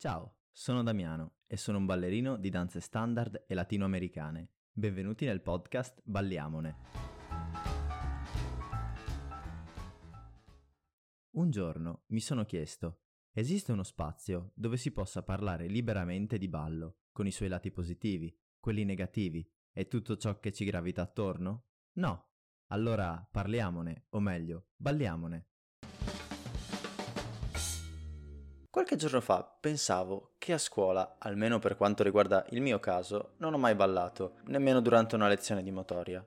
Ciao, sono Damiano e sono un ballerino di danze standard e latinoamericane. Benvenuti nel podcast Balliamone. Un giorno mi sono chiesto, esiste uno spazio dove si possa parlare liberamente di ballo, con i suoi lati positivi, quelli negativi e tutto ciò che ci gravita attorno? No. Allora parliamone, o meglio, balliamone. Qualche giorno fa pensavo che a scuola, almeno per quanto riguarda il mio caso, non ho mai ballato, nemmeno durante una lezione di motoria.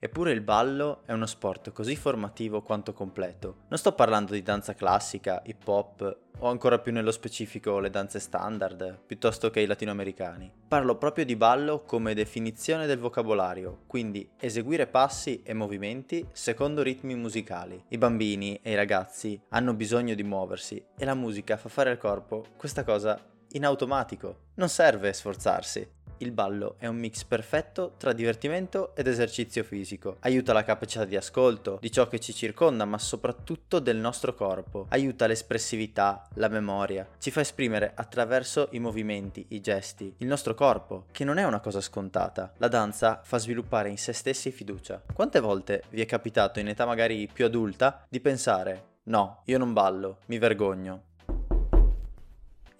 Eppure il ballo è uno sport così formativo quanto completo. Non sto parlando di danza classica, hip hop o ancora più nello specifico le danze standard, piuttosto che i latinoamericani. Parlo proprio di ballo come definizione del vocabolario, quindi eseguire passi e movimenti secondo ritmi musicali. I bambini e i ragazzi hanno bisogno di muoversi e la musica fa fare al corpo questa cosa in automatico. Non serve sforzarsi. Il ballo è un mix perfetto tra divertimento ed esercizio fisico. Aiuta la capacità di ascolto, di ciò che ci circonda, ma soprattutto del nostro corpo. Aiuta l'espressività, la memoria. Ci fa esprimere attraverso i movimenti, i gesti, il nostro corpo, che non è una cosa scontata. La danza fa sviluppare in se stessi fiducia. Quante volte vi è capitato in età magari più adulta di pensare No, io non ballo, mi vergogno.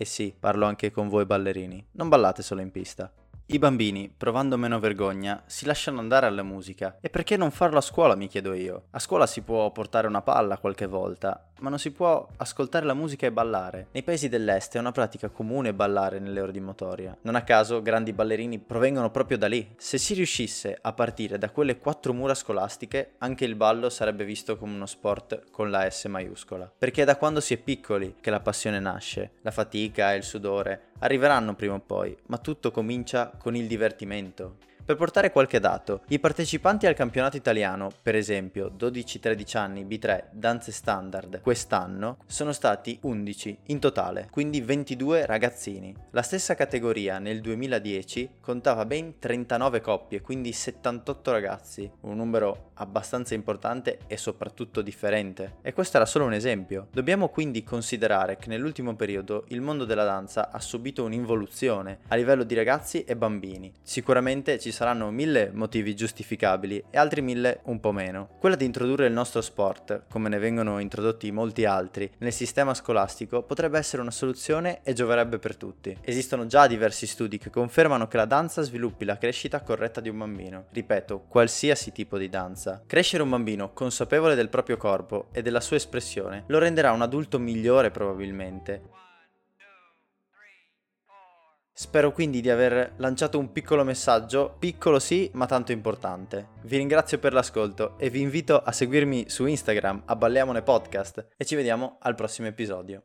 E sì, parlo anche con voi ballerini. Non ballate solo in pista. I bambini, provando meno vergogna, si lasciano andare alla musica. E perché non farlo a scuola, mi chiedo io? A scuola si può portare una palla qualche volta, ma non si può ascoltare la musica e ballare. Nei paesi dell'est è una pratica comune ballare nelle ore di motoria. Non a caso grandi ballerini provengono proprio da lì. Se si riuscisse a partire da quelle quattro mura scolastiche, anche il ballo sarebbe visto come uno sport con la S maiuscola. Perché è da quando si è piccoli che la passione nasce, la fatica e il sudore arriveranno prima o poi, ma tutto comincia con il divertimento. Per portare qualche dato, i partecipanti al campionato italiano, per esempio 12-13 anni B3 danze standard, quest'anno sono stati 11 in totale, quindi 22 ragazzini. La stessa categoria nel 2010 contava ben 39 coppie, quindi 78 ragazzi, un numero abbastanza importante e soprattutto differente. E questo era solo un esempio. Dobbiamo quindi considerare che nell'ultimo periodo il mondo della danza ha subito un'involuzione a livello di ragazzi e bambini. Sicuramente ci saranno mille motivi giustificabili e altri mille un po' meno. Quella di introdurre il nostro sport, come ne vengono introdotti molti altri, nel sistema scolastico potrebbe essere una soluzione e gioverebbe per tutti. Esistono già diversi studi che confermano che la danza sviluppi la crescita corretta di un bambino. Ripeto, qualsiasi tipo di danza. Crescere un bambino consapevole del proprio corpo e della sua espressione lo renderà un adulto migliore probabilmente Spero quindi di aver lanciato un piccolo messaggio, piccolo sì, ma tanto importante. Vi ringrazio per l'ascolto e vi invito a seguirmi su Instagram a Balleamone Podcast e ci vediamo al prossimo episodio.